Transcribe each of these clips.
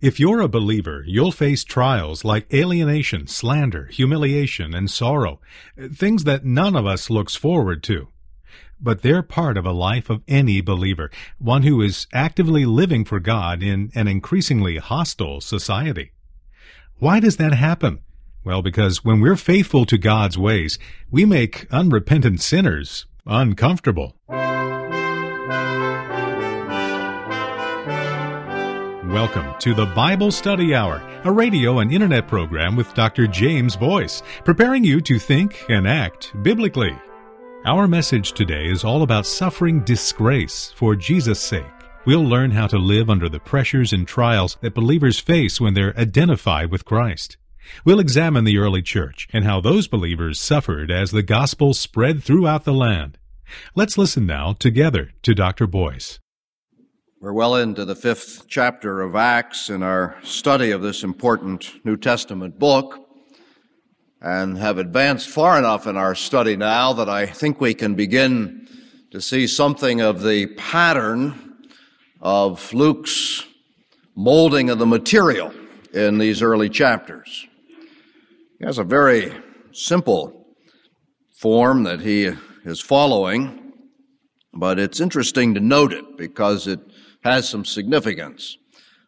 If you're a believer, you'll face trials like alienation, slander, humiliation, and sorrow, things that none of us looks forward to. But they're part of a life of any believer, one who is actively living for God in an increasingly hostile society. Why does that happen? Well, because when we're faithful to God's ways, we make unrepentant sinners uncomfortable. Welcome to the Bible Study Hour, a radio and internet program with Dr. James Boice, preparing you to think and act biblically. Our message today is all about suffering disgrace for Jesus' sake. We'll learn how to live under the pressures and trials that believers face when they're identified with Christ. We'll examine the early church and how those believers suffered as the gospel spread throughout the land. Let's listen now together to Dr. Boice. We're well into the fifth chapter of Acts in our study of this important New Testament book and have advanced far enough in our study now that I think we can begin to see something of the pattern of Luke's molding of the material in these early chapters. He has a very simple form that he is following, but it's interesting to note it because it has some significance.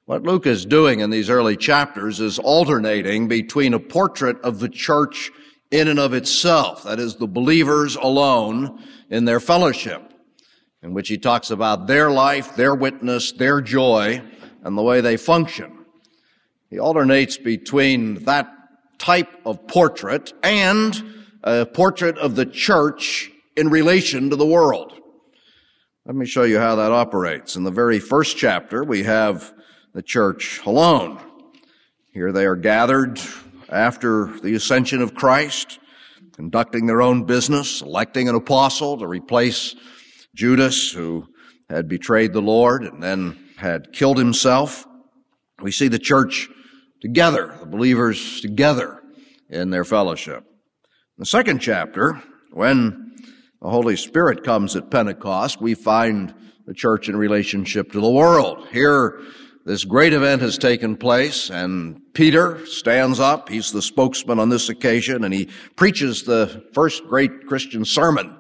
What Luke is doing in these early chapters is alternating between a portrait of the church in and of itself, that is, the believers alone in their fellowship, in which he talks about their life, their witness, their joy, and the way they function. He alternates between that type of portrait and a portrait of the church in relation to the world. Let me show you how that operates. In the very first chapter, we have the church alone. Here they are gathered after the ascension of Christ, conducting their own business, electing an apostle to replace Judas, who had betrayed the Lord and then had killed himself. We see the church together, the believers together in their fellowship. In the second chapter, when the Holy Spirit comes at Pentecost, we find the church in relationship to the world. Here, this great event has taken place and Peter stands up. He's the spokesman on this occasion and he preaches the first great Christian sermon.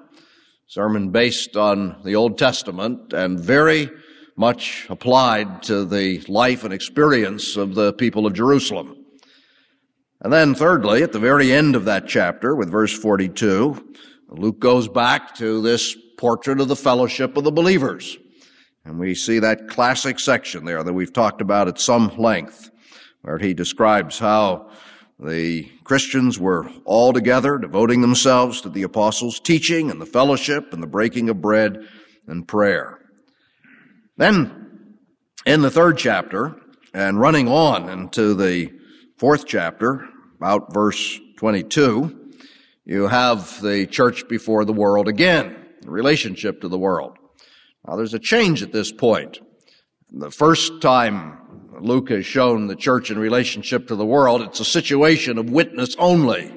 Sermon based on the Old Testament and very much applied to the life and experience of the people of Jerusalem. And then thirdly, at the very end of that chapter with verse 42, Luke goes back to this portrait of the fellowship of the believers. And we see that classic section there that we've talked about at some length, where he describes how the Christians were all together, devoting themselves to the apostles' teaching and the fellowship and the breaking of bread and prayer. Then, in the third chapter, and running on into the fourth chapter, about verse 22, you have the church before the world again, the relationship to the world. Now there's a change at this point. The first time Luke has shown the church in relationship to the world, it's a situation of witness only.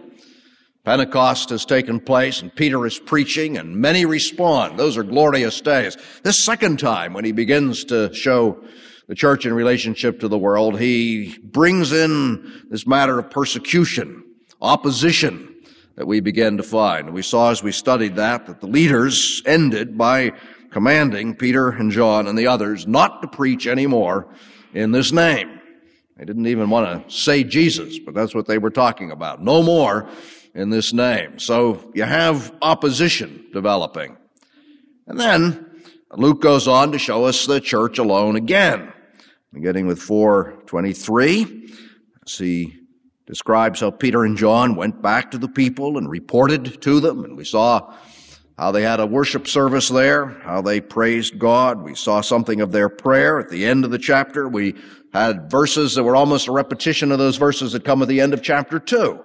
Pentecost has taken place and Peter is preaching and many respond. Those are glorious days. This second time when he begins to show the church in relationship to the world, he brings in this matter of persecution, opposition, that we began to find. We saw as we studied that that the leaders ended by commanding Peter and John and the others not to preach anymore in this name. They didn't even want to say Jesus, but that's what they were talking about. No more in this name. So you have opposition developing. And then Luke goes on to show us the church alone again. Beginning with 423, see describes how Peter and John went back to the people and reported to them. And we saw how they had a worship service there, how they praised God. We saw something of their prayer at the end of the chapter. We had verses that were almost a repetition of those verses that come at the end of chapter two.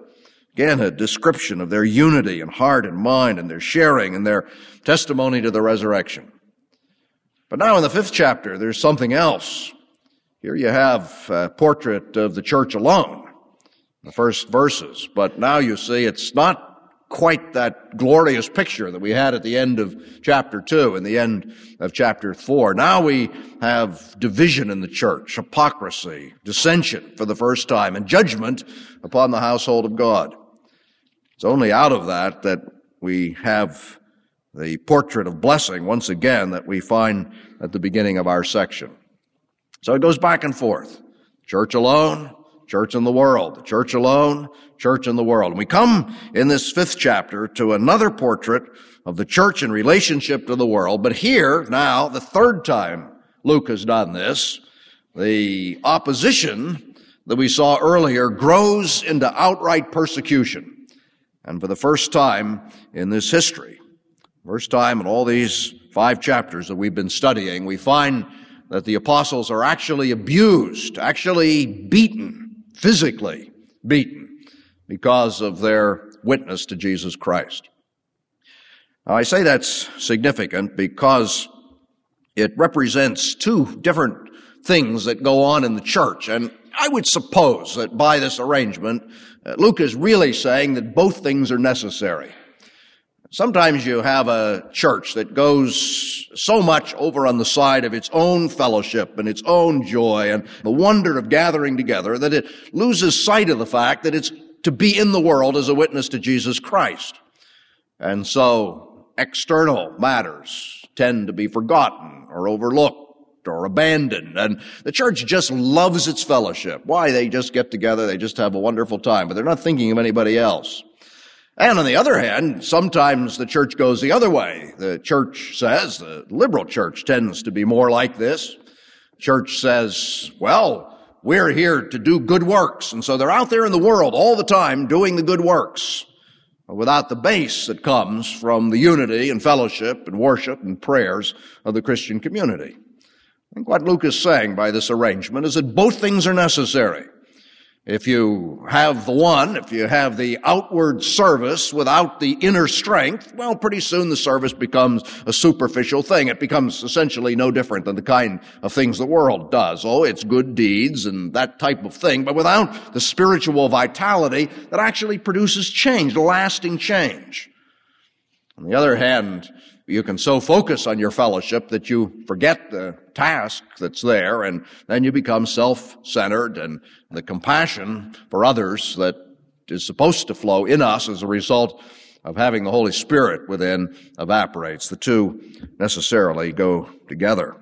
Again, a description of their unity and heart and mind and their sharing and their testimony to the resurrection. But now in the fifth chapter, there's something else. Here you have a portrait of the church alone the first verses. But now you see it's not quite that glorious picture that we had at the end of chapter 2 and the end of chapter 4. Now we have division in the church, hypocrisy, dissension for the first time, and judgment upon the household of God. It's only out of that that we have the portrait of blessing once again that we find at the beginning of our section. So it goes back and forth. Church alone, church in the world. The church alone, church in the world. And we come in this fifth chapter to another portrait of the church in relationship to the world. But here, now, the third time Luke has done this, the opposition that we saw earlier grows into outright persecution. And for the first time in this history, first time in all these five chapters that we've been studying, we find that the apostles are actually abused, actually beaten, physically beaten because of their witness to Jesus Christ. Now, I say that's significant because it represents two different things that go on in the church. And I would suppose that by this arrangement, uh, Luke is really saying that both things are necessary. Sometimes you have a church that goes so much over on the side of its own fellowship and its own joy and the wonder of gathering together that it loses sight of the fact that it's to be in the world as a witness to Jesus Christ. And so external matters tend to be forgotten or overlooked or abandoned. And the church just loves its fellowship. Why? They just get together, they just have a wonderful time, but they're not thinking of anybody else. And on the other hand, sometimes the church goes the other way. The church says, the liberal church tends to be more like this. Church says, well, we're here to do good works. And so they're out there in the world all the time doing the good works without the base that comes from the unity and fellowship and worship and prayers of the Christian community. I think what Luke is saying by this arrangement is that both things are necessary. If you have the one, if you have the outward service without the inner strength, well, pretty soon the service becomes a superficial thing. It becomes essentially no different than the kind of things the world does. Oh, it's good deeds and that type of thing, but without the spiritual vitality that actually produces change, lasting change. On the other hand, you can so focus on your fellowship that you forget the task that's there and then you become self-centered and the compassion for others that is supposed to flow in us as a result of having the Holy Spirit within evaporates. The two necessarily go together.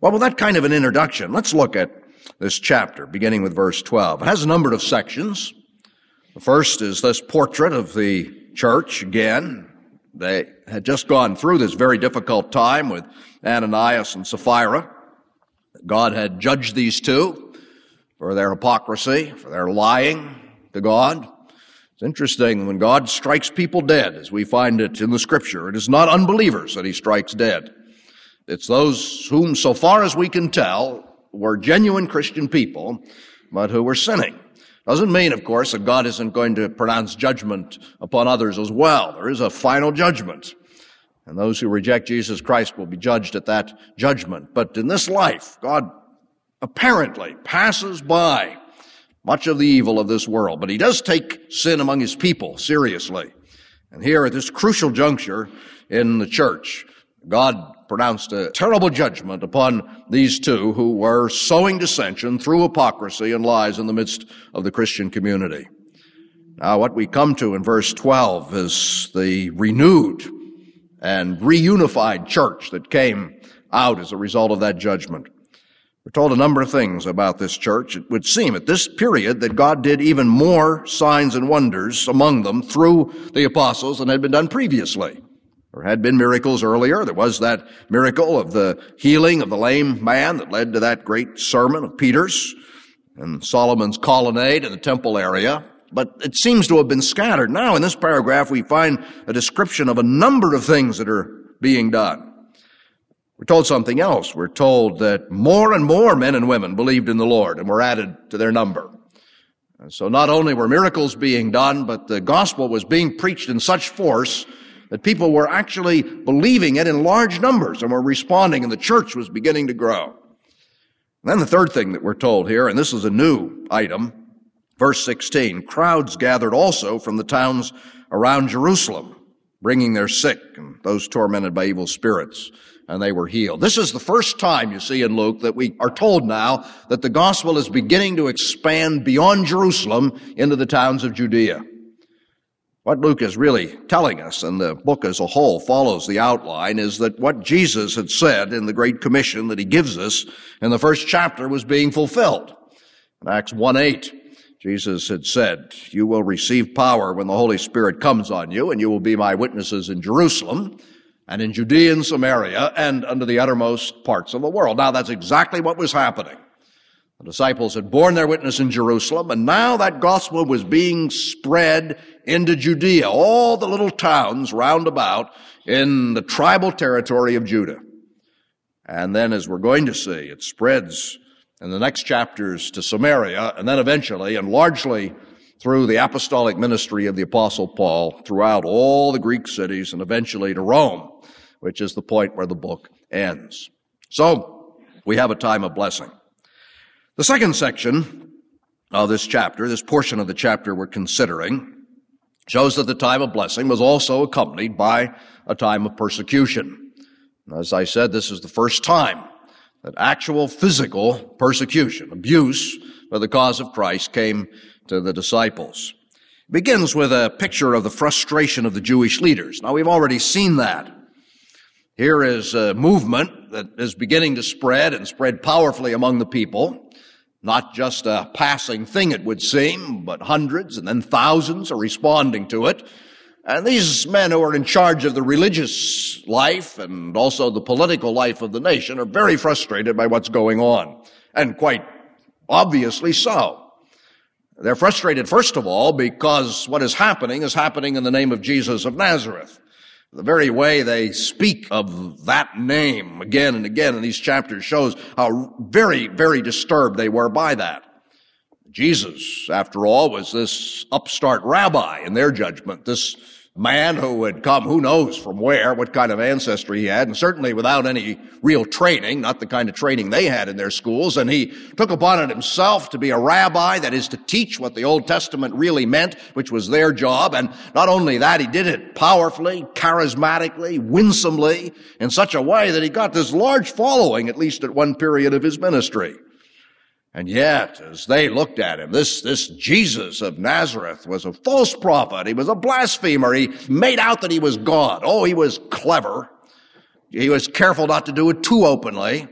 Well, with that kind of an introduction, let's look at this chapter, beginning with verse 12. It has a number of sections. The first is this portrait of the church again, they had just gone through this very difficult time with Ananias and Sapphira. God had judged these two for their hypocrisy, for their lying to God. It's interesting when God strikes people dead, as we find it in the scripture, it is not unbelievers that he strikes dead. It's those whom, so far as we can tell, were genuine Christian people, but who were sinning. Doesn't mean, of course, that God isn't going to pronounce judgment upon others as well. There is a final judgment. And those who reject Jesus Christ will be judged at that judgment. But in this life, God apparently passes by much of the evil of this world. But he does take sin among his people seriously. And here at this crucial juncture in the church, God pronounced a terrible judgment upon these two who were sowing dissension through hypocrisy and lies in the midst of the Christian community. Now, what we come to in verse 12 is the renewed and reunified church that came out as a result of that judgment. We're told a number of things about this church. It would seem at this period that God did even more signs and wonders among them through the apostles than had been done previously. There had been miracles earlier. There was that miracle of the healing of the lame man that led to that great sermon of Peter's and Solomon's colonnade in the temple area. But it seems to have been scattered. Now, in this paragraph, we find a description of a number of things that are being done. We're told something else. We're told that more and more men and women believed in the Lord and were added to their number. So not only were miracles being done, but the gospel was being preached in such force that people were actually believing it in large numbers and were responding, and the church was beginning to grow. And then the third thing that we're told here, and this is a new item, Verse 16, crowds gathered also from the towns around Jerusalem, bringing their sick and those tormented by evil spirits, and they were healed. This is the first time you see in Luke that we are told now that the gospel is beginning to expand beyond Jerusalem into the towns of Judea. What Luke is really telling us, and the book as a whole follows the outline, is that what Jesus had said in the Great Commission that he gives us in the first chapter was being fulfilled. In Acts 1 8, Jesus had said, You will receive power when the Holy Spirit comes on you, and you will be my witnesses in Jerusalem, and in Judea and Samaria, and unto the uttermost parts of the world. Now, that's exactly what was happening. The disciples had borne their witness in Jerusalem, and now that gospel was being spread into Judea, all the little towns round about in the tribal territory of Judah. And then, as we're going to see, it spreads in the next chapters to Samaria, and then eventually, and largely through the apostolic ministry of the apostle Paul, throughout all the Greek cities, and eventually to Rome, which is the point where the book ends. So, we have a time of blessing. The second section of this chapter, this portion of the chapter we're considering, shows that the time of blessing was also accompanied by a time of persecution. As I said, this is the first time that actual physical persecution, abuse for the cause of Christ came to the disciples. It begins with a picture of the frustration of the Jewish leaders. Now we've already seen that. Here is a movement that is beginning to spread and spread powerfully among the people. Not just a passing thing, it would seem, but hundreds and then thousands are responding to it. And these men who are in charge of the religious life and also the political life of the nation are very frustrated by what's going on. And quite obviously so. They're frustrated, first of all, because what is happening is happening in the name of Jesus of Nazareth. The very way they speak of that name again and again in these chapters shows how very, very disturbed they were by that. Jesus, after all, was this upstart rabbi in their judgment, this man who had come who knows from where, what kind of ancestry he had, and certainly without any real training, not the kind of training they had in their schools. And he took upon it himself to be a rabbi, that is to teach what the Old Testament really meant, which was their job. And not only that, he did it powerfully, charismatically, winsomely, in such a way that he got this large following, at least at one period of his ministry. And yet, as they looked at him, this, this Jesus of Nazareth was a false prophet. He was a blasphemer. He made out that he was God. Oh, he was clever. He was careful not to do it too openly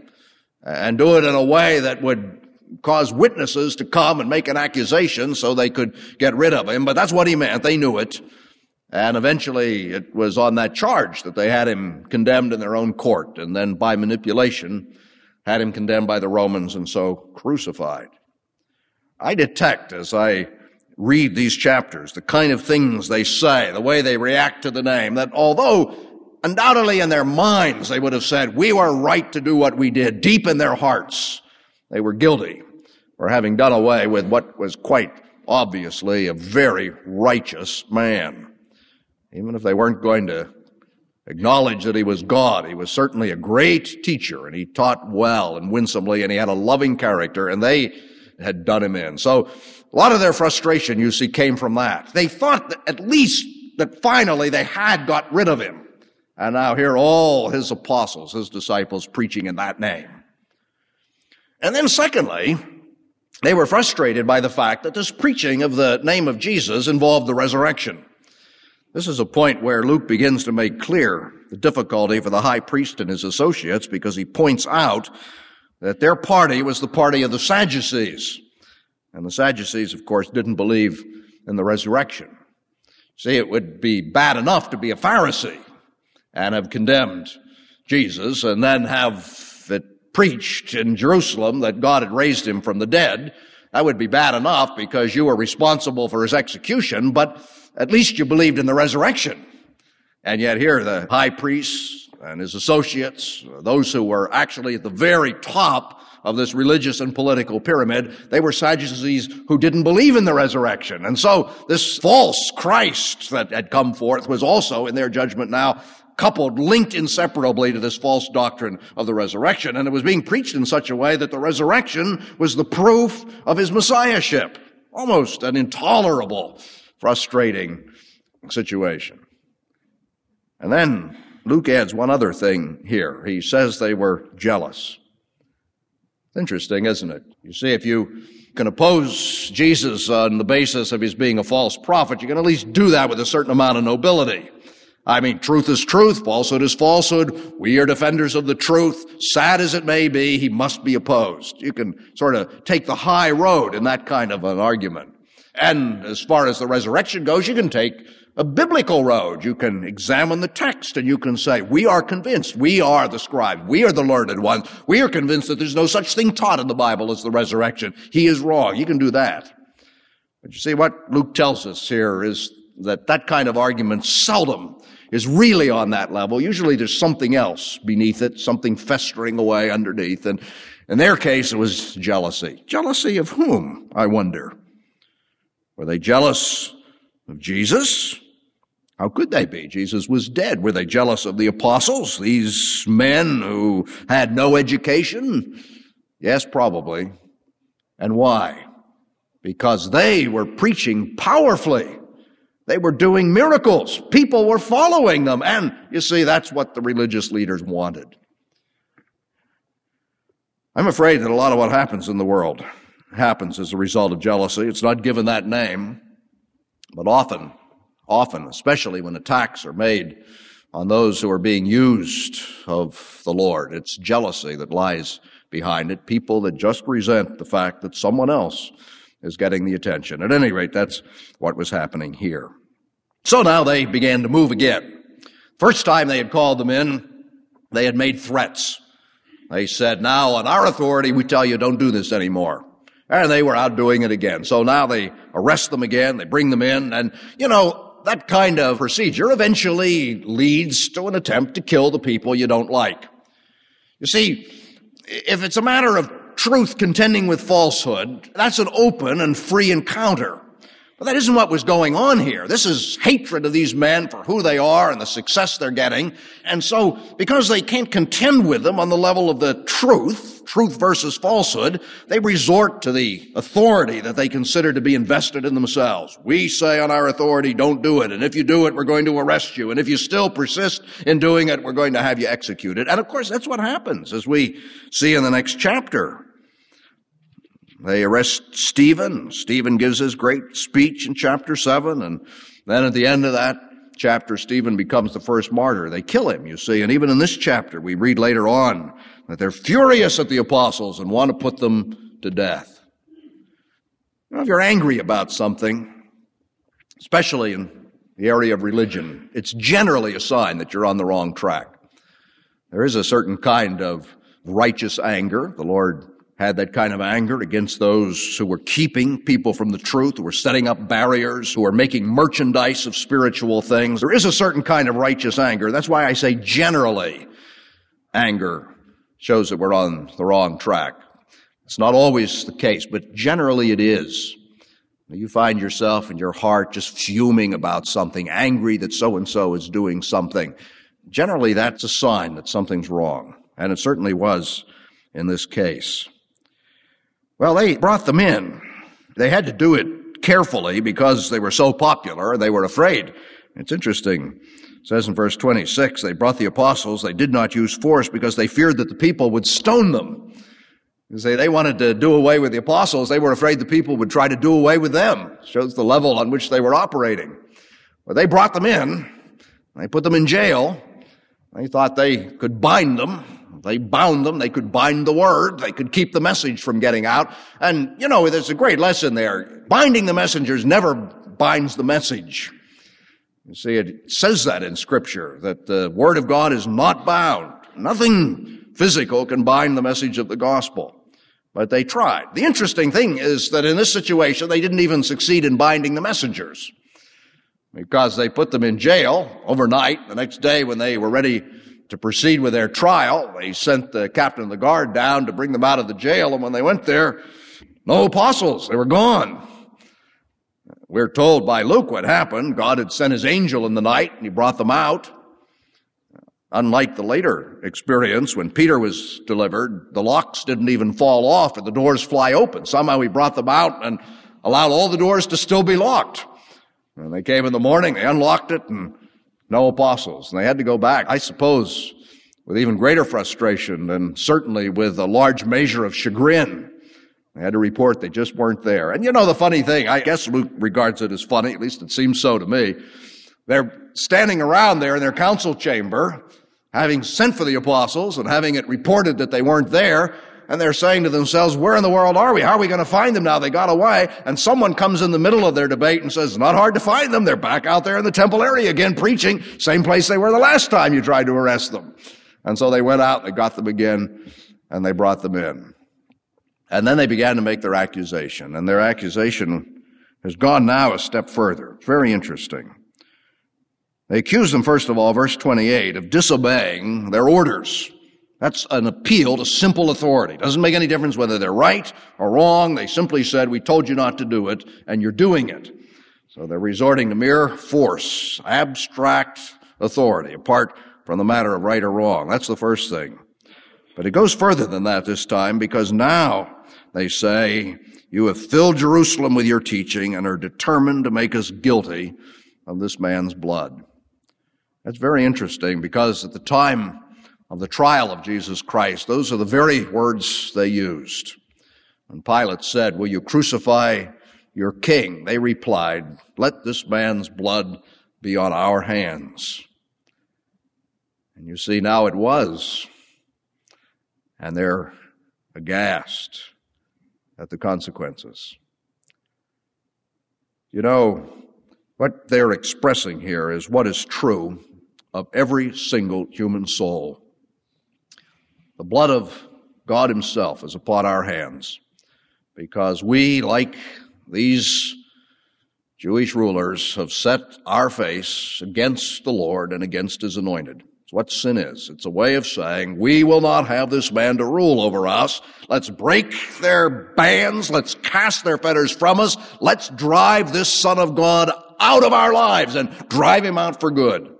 and do it in a way that would cause witnesses to come and make an accusation so they could get rid of him. But that's what he meant. They knew it. And eventually it was on that charge that they had him condemned in their own court. And then by manipulation, had him condemned by the Romans and so crucified. I detect as I read these chapters the kind of things they say, the way they react to the name, that although undoubtedly in their minds they would have said, we were right to do what we did, deep in their hearts, they were guilty for having done away with what was quite obviously a very righteous man. Even if they weren't going to acknowledged that he was God. He was certainly a great teacher and he taught well and winsomely and he had a loving character and they had done him in. So a lot of their frustration, you see, came from that. They thought that at least that finally they had got rid of him. And now here all his apostles, his disciples preaching in that name. And then secondly, they were frustrated by the fact that this preaching of the name of Jesus involved the resurrection. This is a point where Luke begins to make clear the difficulty for the high priest and his associates because he points out that their party was the party of the Sadducees. And the Sadducees, of course, didn't believe in the resurrection. See, it would be bad enough to be a Pharisee and have condemned Jesus and then have it preached in Jerusalem that God had raised him from the dead. That would be bad enough because you were responsible for his execution, but at least you believed in the resurrection. And yet here the high priest and his associates, those who were actually at the very top of this religious and political pyramid, they were Sadducees who didn't believe in the resurrection. And so this false Christ that had come forth was also, in their judgment now, coupled, linked inseparably to this false doctrine of the resurrection. And it was being preached in such a way that the resurrection was the proof of his messiahship. Almost an intolerable, frustrating situation. And then Luke adds one other thing here. He says they were jealous. Interesting, isn't it? You see, if you can oppose Jesus on the basis of his being a false prophet, you can at least do that with a certain amount of nobility. I mean, truth is truth, falsehood is falsehood. We are defenders of the truth. Sad as it may be, he must be opposed. You can sort of take the high road in that kind of an argument. And as far as the resurrection goes, you can take a biblical road. You can examine the text and you can say, we are convinced, we are the scribe, we are the learned ones, we are convinced that there's no such thing taught in the Bible as the resurrection. He is wrong. You can do that. But you see, what Luke tells us here is that that kind of argument seldom is really on that level. Usually there's something else beneath it, something festering away underneath. And in their case, it was jealousy. Jealousy of whom, I wonder? Were they jealous of Jesus? How could they be? Jesus was dead. Were they jealous of the apostles, these men who had no education? Yes, probably. And why? Because they were preaching powerfully. They were doing miracles. People were following them. And you see, that's what the religious leaders wanted. I'm afraid that a lot of what happens in the world happens as a result of jealousy. It's not given that name. But often, often, especially when attacks are made on those who are being used of the Lord, it's jealousy that lies behind it. People that just resent the fact that someone else is getting the attention. At any rate, that's what was happening here. So now they began to move again. First time they had called them in, they had made threats. They said, now on our authority, we tell you don't do this anymore. And they were out doing it again. So now they arrest them again, they bring them in, and, you know, that kind of procedure eventually leads to an attempt to kill the people you don't like. You see, if it's a matter of truth contending with falsehood, that's an open and free encounter. But that isn't what was going on here. This is hatred of these men for who they are and the success they're getting. And so, because they can't contend with them on the level of the truth, truth versus falsehood, they resort to the authority that they consider to be invested in themselves. We say on our authority, don't do it. And if you do it, we're going to arrest you. And if you still persist in doing it, we're going to have you executed. And of course, that's what happens as we see in the next chapter. They arrest Stephen. Stephen gives his great speech in chapter 7, and then at the end of that chapter, Stephen becomes the first martyr. They kill him, you see. And even in this chapter, we read later on that they're furious at the apostles and want to put them to death. Now, if you're angry about something, especially in the area of religion, it's generally a sign that you're on the wrong track. There is a certain kind of righteous anger. The Lord had that kind of anger against those who were keeping people from the truth, who were setting up barriers, who were making merchandise of spiritual things. There is a certain kind of righteous anger. That's why I say generally anger shows that we're on the wrong track. It's not always the case, but generally it is. You find yourself in your heart just fuming about something, angry that so and so is doing something. Generally, that's a sign that something's wrong. And it certainly was in this case. Well, they brought them in. They had to do it carefully because they were so popular. They were afraid. It's interesting. It says in verse 26, they brought the apostles. They did not use force because they feared that the people would stone them. You say they wanted to do away with the apostles. They were afraid the people would try to do away with them. Shows the level on which they were operating. But they brought them in. They put them in jail. They thought they could bind them they bound them. They could bind the word. They could keep the message from getting out. And, you know, there's a great lesson there. Binding the messengers never binds the message. You see, it says that in scripture, that the word of God is not bound. Nothing physical can bind the message of the gospel. But they tried. The interesting thing is that in this situation, they didn't even succeed in binding the messengers. Because they put them in jail overnight. The next day when they were ready to proceed with their trial. They sent the captain of the guard down to bring them out of the jail, and when they went there, no apostles. They were gone. We're told by Luke what happened. God had sent his angel in the night, and he brought them out. Unlike the later experience when Peter was delivered, the locks didn't even fall off and the doors fly open. Somehow he brought them out and allowed all the doors to still be locked. And they came in the morning, they unlocked it, and no apostles. And they had to go back, I suppose, with even greater frustration and certainly with a large measure of chagrin. They had to report they just weren't there. And you know the funny thing, I guess Luke regards it as funny, at least it seems so to me. They're standing around there in their council chamber, having sent for the apostles and having it reported that they weren't there, and they're saying to themselves, where in the world are we? How are we going to find them now? They got away. And someone comes in the middle of their debate and says, not hard to find them. They're back out there in the temple area again preaching, same place they were the last time you tried to arrest them. And so they went out, they got them again, and they brought them in. And then they began to make their accusation, and their accusation has gone now a step further. It's very interesting. They accuse them, first of all, verse 28, of disobeying their orders. That's an appeal to simple authority. Doesn't make any difference whether they're right or wrong. They simply said, we told you not to do it, and you're doing it. So they're resorting to mere force, abstract authority, apart from the matter of right or wrong. That's the first thing. But it goes further than that this time because now they say, you have filled Jerusalem with your teaching and are determined to make us guilty of this man's blood. That's very interesting because at the time of the trial of Jesus Christ. Those are the very words they used. And Pilate said, Will you crucify your king? They replied, Let this man's blood be on our hands. And you see, now it was. And they're aghast at the consequences. You know, what they're expressing here is what is true of every single human soul. The blood of God Himself is upon our hands because we, like these Jewish rulers, have set our face against the Lord and against His anointed. It's what sin is. It's a way of saying, we will not have this man to rule over us. Let's break their bands. Let's cast their fetters from us. Let's drive this Son of God out of our lives and drive him out for good.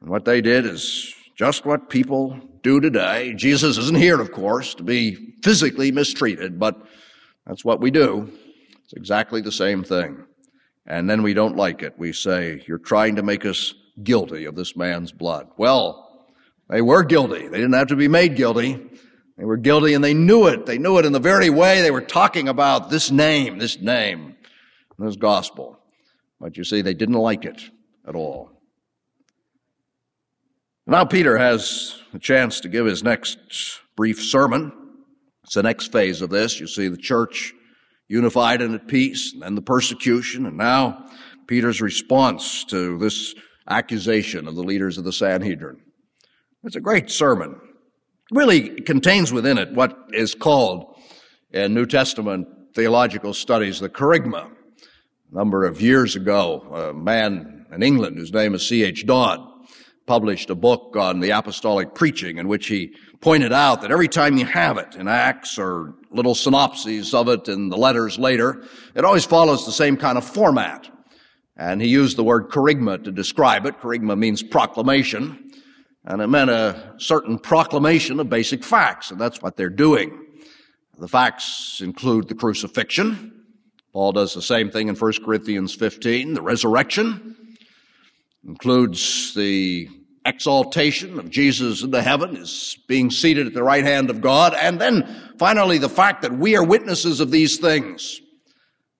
And what they did is just what people do today. Jesus isn't here, of course, to be physically mistreated, but that's what we do. It's exactly the same thing. And then we don't like it. We say, You're trying to make us guilty of this man's blood. Well, they were guilty. They didn't have to be made guilty. They were guilty and they knew it. They knew it in the very way they were talking about this name, this name, this gospel. But you see, they didn't like it at all. Now, Peter has a chance to give his next brief sermon. It's the next phase of this. You see the church unified and at peace, and then the persecution, and now Peter's response to this accusation of the leaders of the Sanhedrin. It's a great sermon. It really contains within it what is called in New Testament theological studies the kerygma. A number of years ago, a man in England whose name is C.H. Dodd published a book on the apostolic preaching in which he pointed out that every time you have it in Acts or little synopses of it in the letters later, it always follows the same kind of format. And he used the word kerygma to describe it. Kerygma means proclamation. And it meant a certain proclamation of basic facts. And that's what they're doing. The facts include the crucifixion. Paul does the same thing in 1 Corinthians 15. The resurrection includes the exaltation of Jesus into heaven, is being seated at the right hand of God, and then finally the fact that we are witnesses of these things.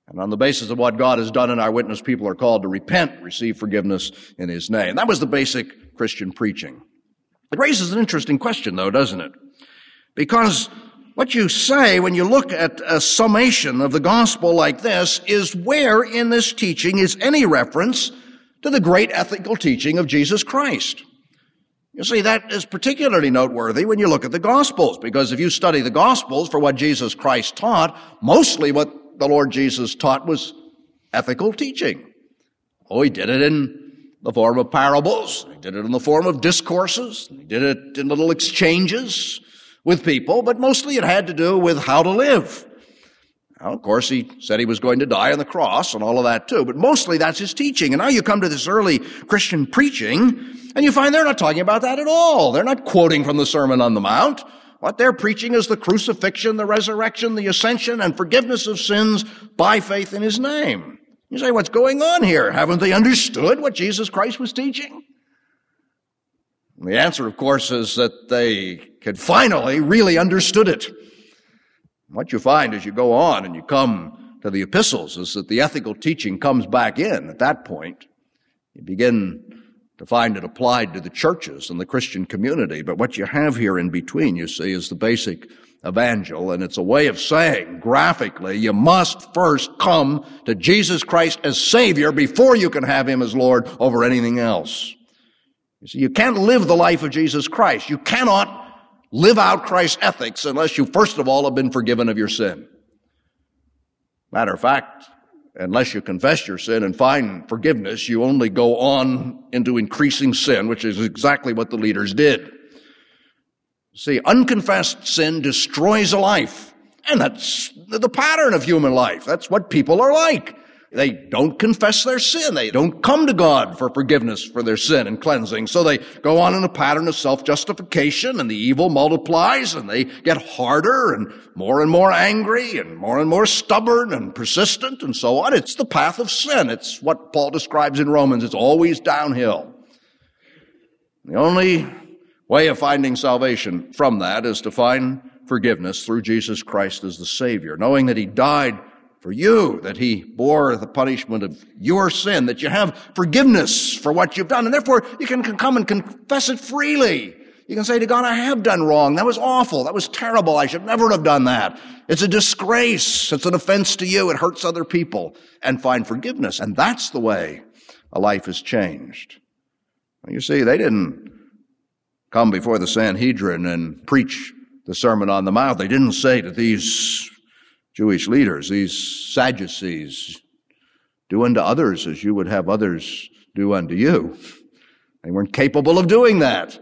And on the basis of what God has done in our witness, people are called to repent, receive forgiveness in His name. That was the basic Christian preaching. It raises an interesting question though, doesn't it? Because what you say when you look at a summation of the gospel like this is where in this teaching is any reference to the great ethical teaching of Jesus Christ. You see, that is particularly noteworthy when you look at the Gospels, because if you study the Gospels for what Jesus Christ taught, mostly what the Lord Jesus taught was ethical teaching. Oh, he did it in the form of parables. He did it in the form of discourses. He did it in little exchanges with people, but mostly it had to do with how to live. Now, of course, he said he was going to die on the cross and all of that too, but mostly that's his teaching. And now you come to this early Christian preaching, and you find they're not talking about that at all. They're not quoting from the Sermon on the Mount. What they're preaching is the crucifixion, the resurrection, the ascension, and forgiveness of sins by faith in his name. You say, what's going on here? Haven't they understood what Jesus Christ was teaching? And the answer, of course, is that they had finally really understood it. What you find as you go on and you come to the epistles is that the ethical teaching comes back in at that point. You begin to find it applied to the churches and the Christian community. But what you have here in between, you see, is the basic evangel, and it's a way of saying graphically, you must first come to Jesus Christ as Savior before you can have Him as Lord over anything else. You see, you can't live the life of Jesus Christ. You cannot live out Christ's ethics unless you first of all have been forgiven of your sin. Matter of fact, unless you confess your sin and find forgiveness, you only go on into increasing sin, which is exactly what the leaders did. See, unconfessed sin destroys a life. And that's the pattern of human life. That's what people are like. They don't confess their sin. They don't come to God for forgiveness for their sin and cleansing. So they go on in a pattern of self-justification and the evil multiplies and they get harder and more and more angry and more and more stubborn and persistent and so on. It's the path of sin. It's what Paul describes in Romans. It's always downhill. The only way of finding salvation from that is to find forgiveness through Jesus Christ as the Savior, knowing that He died for you, that he bore the punishment of your sin, that you have forgiveness for what you've done, and therefore you can come and confess it freely. You can say to God, I have done wrong. That was awful. That was terrible. I should never have done that. It's a disgrace. It's an offense to you. It hurts other people. And find forgiveness. And that's the way a life is changed. You see, they didn't come before the Sanhedrin and preach the Sermon on the Mount. They didn't say to these Jewish leaders, these Sadducees, do unto others as you would have others do unto you. They weren't capable of doing that.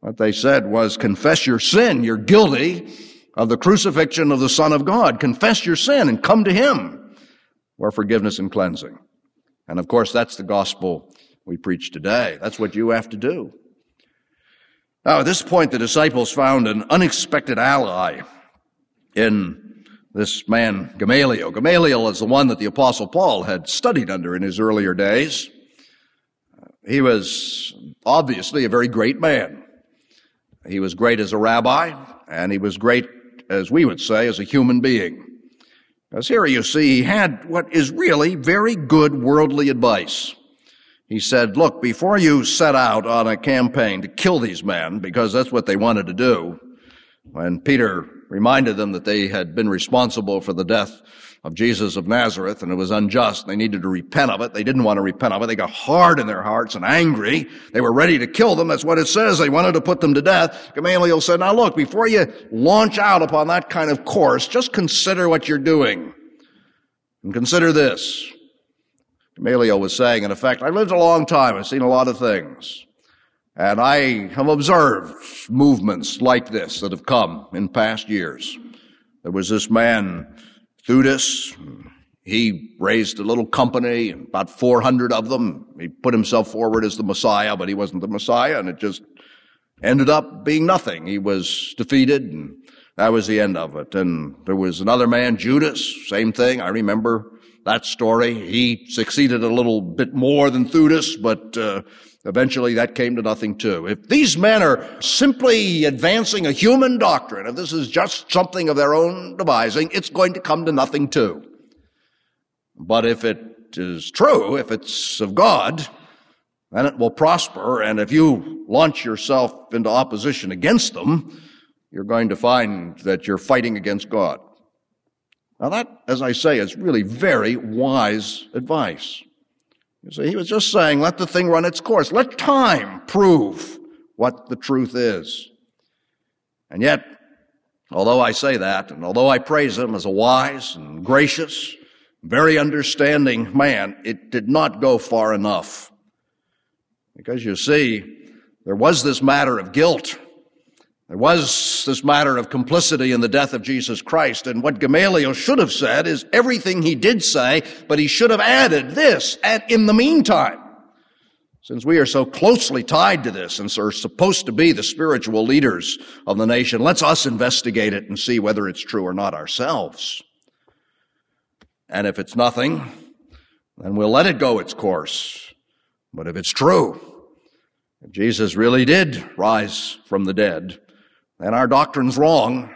What they said was, confess your sin. You're guilty of the crucifixion of the Son of God. Confess your sin and come to Him for forgiveness and cleansing. And of course, that's the gospel we preach today. That's what you have to do. Now, at this point, the disciples found an unexpected ally in this man Gamaliel. Gamaliel is the one that the apostle Paul had studied under in his earlier days. He was obviously a very great man. He was great as a rabbi, and he was great, as we would say, as a human being. Because here you see, he had what is really very good worldly advice. He said, look, before you set out on a campaign to kill these men, because that's what they wanted to do, when Peter reminded them that they had been responsible for the death of Jesus of Nazareth and it was unjust. They needed to repent of it. They didn't want to repent of it. They got hard in their hearts and angry. They were ready to kill them. That's what it says. They wanted to put them to death. Gamaliel said, now look, before you launch out upon that kind of course, just consider what you're doing. And consider this. Gamaliel was saying, in effect, I lived a long time. I've seen a lot of things. And I have observed movements like this that have come in past years. There was this man, Theudas. He raised a little company, about 400 of them. He put himself forward as the Messiah, but he wasn't the Messiah, and it just ended up being nothing. He was defeated, and that was the end of it. And there was another man, Judas, same thing. I remember that story. He succeeded a little bit more than Theudas, but uh, Eventually that came to nothing too. If these men are simply advancing a human doctrine, if this is just something of their own devising, it's going to come to nothing too. But if it is true, if it's of God, then it will prosper. And if you launch yourself into opposition against them, you're going to find that you're fighting against God. Now that, as I say, is really very wise advice. You see, he was just saying, let the thing run its course. Let time prove what the truth is. And yet, although I say that, and although I praise him as a wise and gracious, very understanding man, it did not go far enough. Because you see, there was this matter of guilt there was this matter of complicity in the death of Jesus Christ, and what Gamaliel should have said is everything he did say, but he should have added this, and in the meantime. Since we are so closely tied to this and are supposed to be the spiritual leaders of the nation, let's us investigate it and see whether it's true or not ourselves. And if it's nothing, then we'll let it go its course. But if it's true, if Jesus really did rise from the dead, then our doctrine's wrong.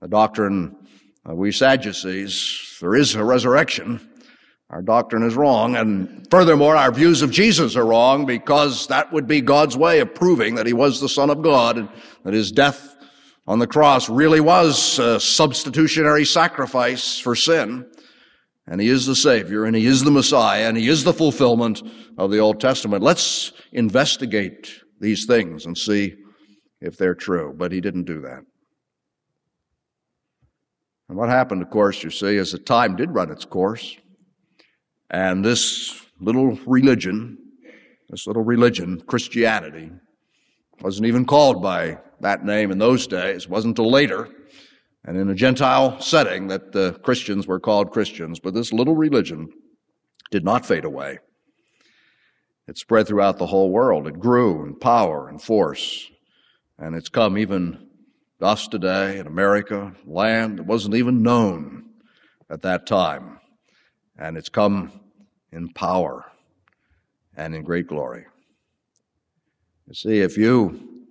The doctrine of we Sadducees, there is a resurrection. Our doctrine is wrong, and furthermore, our views of Jesus are wrong because that would be God's way of proving that he was the Son of God and that his death on the cross really was a substitutionary sacrifice for sin. And he is the Savior, and he is the Messiah, and he is the fulfillment of the Old Testament. Let's investigate these things and see if they're true. But he didn't do that. And what happened, of course, you see, is that time did run its course. And this little religion, this little religion, Christianity, wasn't even called by that name in those days. It wasn't until later and in a Gentile setting that the Christians were called Christians. But this little religion did not fade away. It spread throughout the whole world. It grew in power and force. And it's come even us today in America, land that wasn't even known at that time and it's come in power and in great glory. You see, if you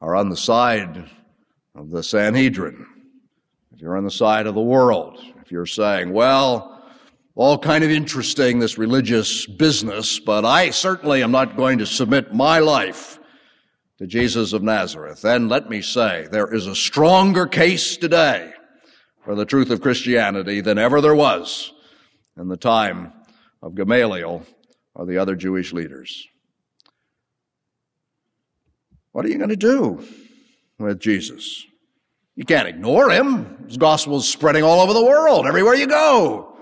are on the side of the Sanhedrin, if you're on the side of the world, if you're saying, well, all kind of interesting, this religious business, but I certainly am not going to submit my life to Jesus of Nazareth, then let me say there is a stronger case today for the truth of Christianity than ever there was in the time of Gamaliel or the other Jewish leaders. What are you going to do with Jesus? You can't ignore him. His gospel is spreading all over the world, everywhere you go.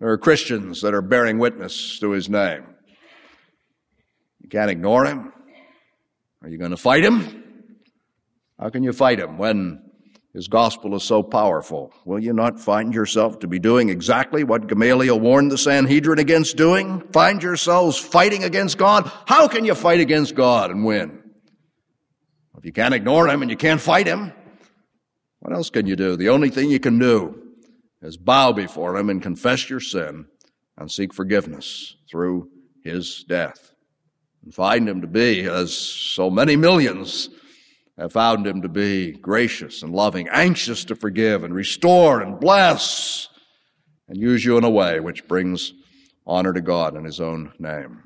There are Christians that are bearing witness to his name. You can't ignore him. Are you going to fight him? How can you fight him when his gospel is so powerful. Will you not find yourself to be doing exactly what Gamaliel warned the Sanhedrin against doing? Find yourselves fighting against God? How can you fight against God and win? If you can't ignore him and you can't fight him, what else can you do? The only thing you can do is bow before him and confess your sin and seek forgiveness through his death. And find him to be, as so many millions have found him to be gracious and loving, anxious to forgive and restore and bless and use you in a way which brings honor to God in his own name.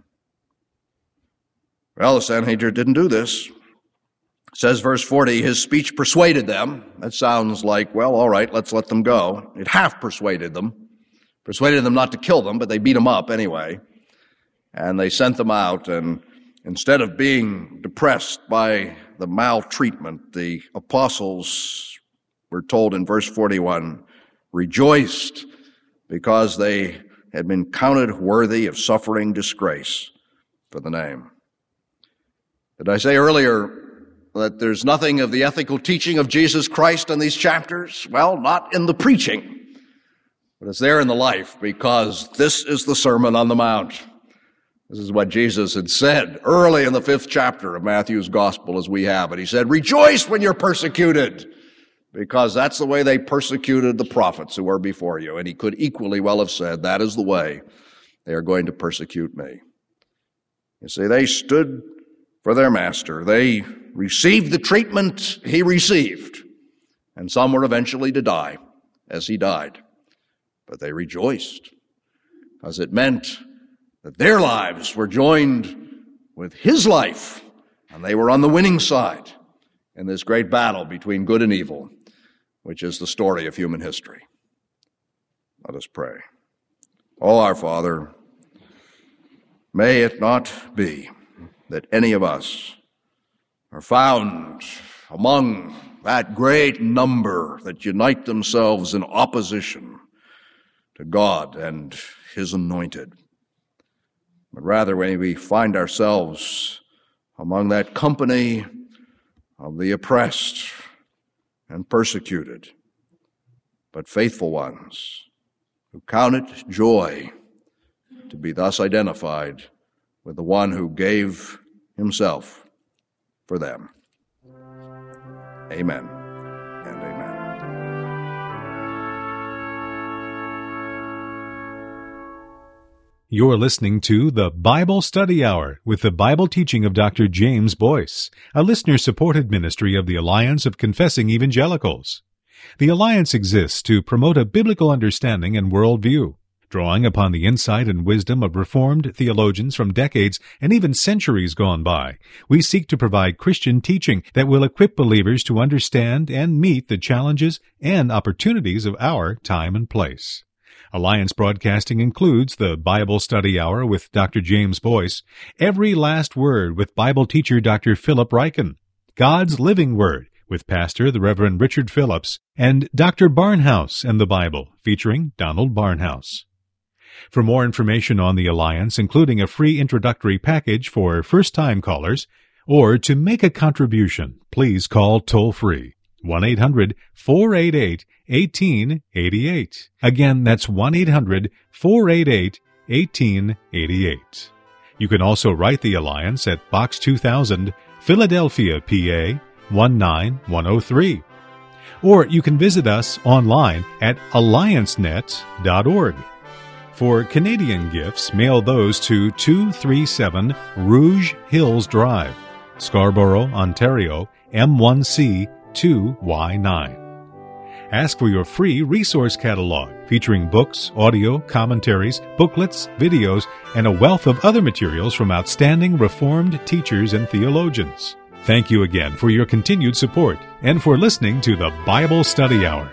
Well, the Sanhedrin didn't do this. It says verse 40, his speech persuaded them. That sounds like, well, all right, let's let them go. It half persuaded them. Persuaded them not to kill them, but they beat them up anyway. And they sent them out, and instead of being depressed by the maltreatment, the apostles were told in verse 41 rejoiced because they had been counted worthy of suffering disgrace for the name. Did I say earlier that there's nothing of the ethical teaching of Jesus Christ in these chapters? Well, not in the preaching, but it's there in the life because this is the Sermon on the Mount. This is what Jesus had said early in the fifth chapter of Matthew's gospel as we have it. He said, rejoice when you're persecuted because that's the way they persecuted the prophets who were before you. And he could equally well have said, that is the way they are going to persecute me. You see, they stood for their master. They received the treatment he received. And some were eventually to die as he died. But they rejoiced because it meant that their lives were joined with his life, and they were on the winning side in this great battle between good and evil, which is the story of human history. Let us pray. Oh, our Father, may it not be that any of us are found among that great number that unite themselves in opposition to God and His anointed but rather may we find ourselves among that company of the oppressed and persecuted, but faithful ones who count it joy to be thus identified with the one who gave himself for them. Amen and amen. You're listening to the Bible Study Hour with the Bible teaching of Dr. James Boice, a listener supported ministry of the Alliance of Confessing Evangelicals. The Alliance exists to promote a biblical understanding and worldview, drawing upon the insight and wisdom of Reformed theologians from decades and even centuries gone by. We seek to provide Christian teaching that will equip believers to understand and meet the challenges and opportunities of our time and place. Alliance Broadcasting includes the Bible Study Hour with Dr. James Boice, Every Last Word with Bible teacher Dr. Philip Ryken, God's Living Word with Pastor the Reverend Richard Phillips, and Dr. Barnhouse and the Bible featuring Donald Barnhouse. For more information on the Alliance, including a free introductory package for first time callers, or to make a contribution, please call toll free 1 800 488 1888. Again, that's 1 800 488 1888. You can also write the Alliance at Box 2000, Philadelphia, PA 19103. Or you can visit us online at alliancenet.org. For Canadian gifts, mail those to 237 Rouge Hills Drive, Scarborough, Ontario, M1C 2Y9. Ask for your free resource catalog featuring books, audio, commentaries, booklets, videos, and a wealth of other materials from outstanding Reformed teachers and theologians. Thank you again for your continued support and for listening to the Bible Study Hour.